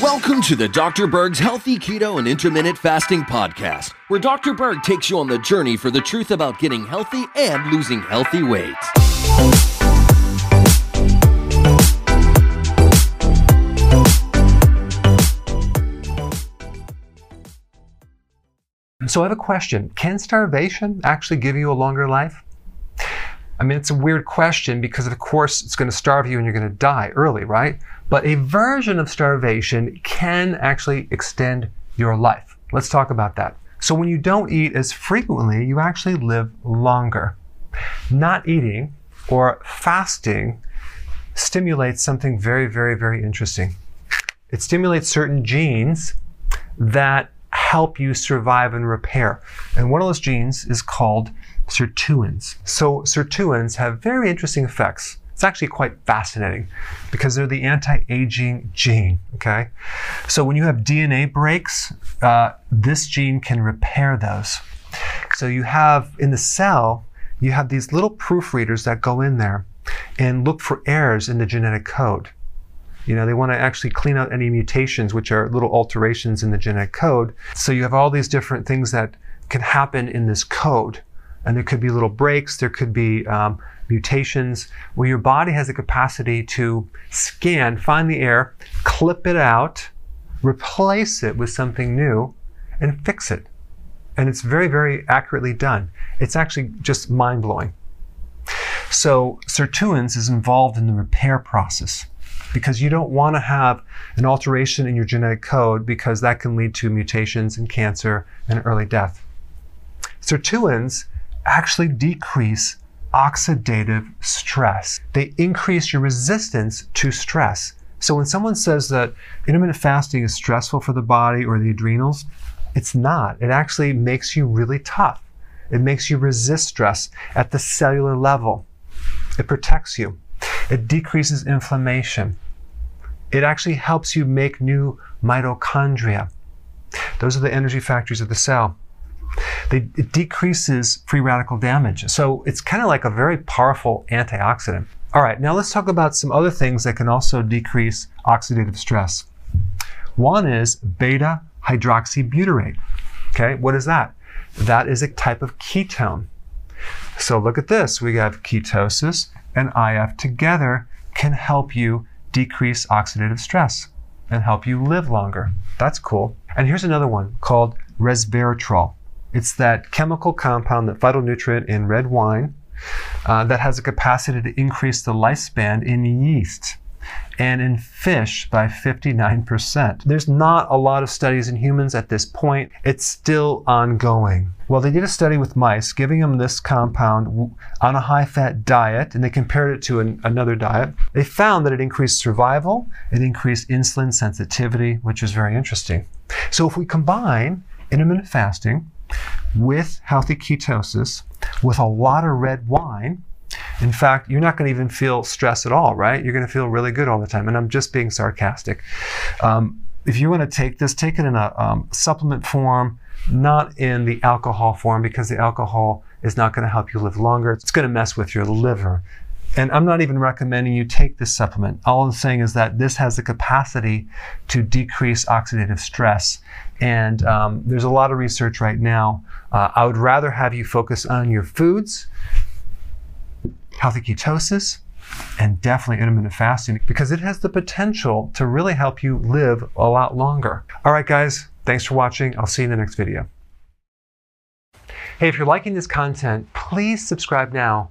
Welcome to the Dr. Berg's Healthy Keto and Intermittent Fasting Podcast, where Dr. Berg takes you on the journey for the truth about getting healthy and losing healthy weight. So I have a question. Can starvation actually give you a longer life? I mean, it's a weird question because, of course, it's going to starve you and you're going to die early, right? But a version of starvation can actually extend your life. Let's talk about that. So, when you don't eat as frequently, you actually live longer. Not eating or fasting stimulates something very, very, very interesting. It stimulates certain genes that help you survive and repair. And one of those genes is called sirtuins. So sirtuins have very interesting effects. It's actually quite fascinating because they're the anti-aging gene, okay? So when you have DNA breaks, uh, this gene can repair those. So you have in the cell, you have these little proofreaders that go in there and look for errors in the genetic code. You know, they want to actually clean out any mutations, which are little alterations in the genetic code. So you have all these different things that can happen in this code. And there could be little breaks, there could be um, mutations where your body has the capacity to scan, find the error, clip it out, replace it with something new, and fix it. And it's very, very accurately done. It's actually just mind blowing. So, sirtuins is involved in the repair process because you don't want to have an alteration in your genetic code because that can lead to mutations and cancer and early death. Sirtuins actually decrease oxidative stress. They increase your resistance to stress. So when someone says that intermittent fasting is stressful for the body or the adrenals, it's not. It actually makes you really tough. It makes you resist stress at the cellular level. It protects you. It decreases inflammation. It actually helps you make new mitochondria. Those are the energy factories of the cell. They, it decreases free radical damage. So it's kind of like a very powerful antioxidant. All right, now let's talk about some other things that can also decrease oxidative stress. One is beta hydroxybutyrate. Okay, what is that? That is a type of ketone. So look at this. We have ketosis and IF together can help you decrease oxidative stress and help you live longer. That's cool. And here's another one called resveratrol. It's that chemical compound, that phytonutrient in red wine, uh, that has a capacity to increase the lifespan in yeast and in fish by 59%. There's not a lot of studies in humans at this point. It's still ongoing. Well, they did a study with mice, giving them this compound on a high fat diet, and they compared it to an, another diet. They found that it increased survival, it increased insulin sensitivity, which is very interesting. So, if we combine intermittent fasting with healthy ketosis, with a lot of red wine, in fact, you're not going to even feel stress at all, right? You're going to feel really good all the time. And I'm just being sarcastic. Um, if you want to take this, take it in a um, supplement form, not in the alcohol form, because the alcohol is not going to help you live longer. It's going to mess with your liver. And I'm not even recommending you take this supplement. All I'm saying is that this has the capacity to decrease oxidative stress. And um, there's a lot of research right now. Uh, I would rather have you focus on your foods healthy ketosis, and definitely intermittent fasting because it has the potential to really help you live a lot longer. All right, guys, thanks for watching. I'll see you in the next video. Hey, if you're liking this content, please subscribe now,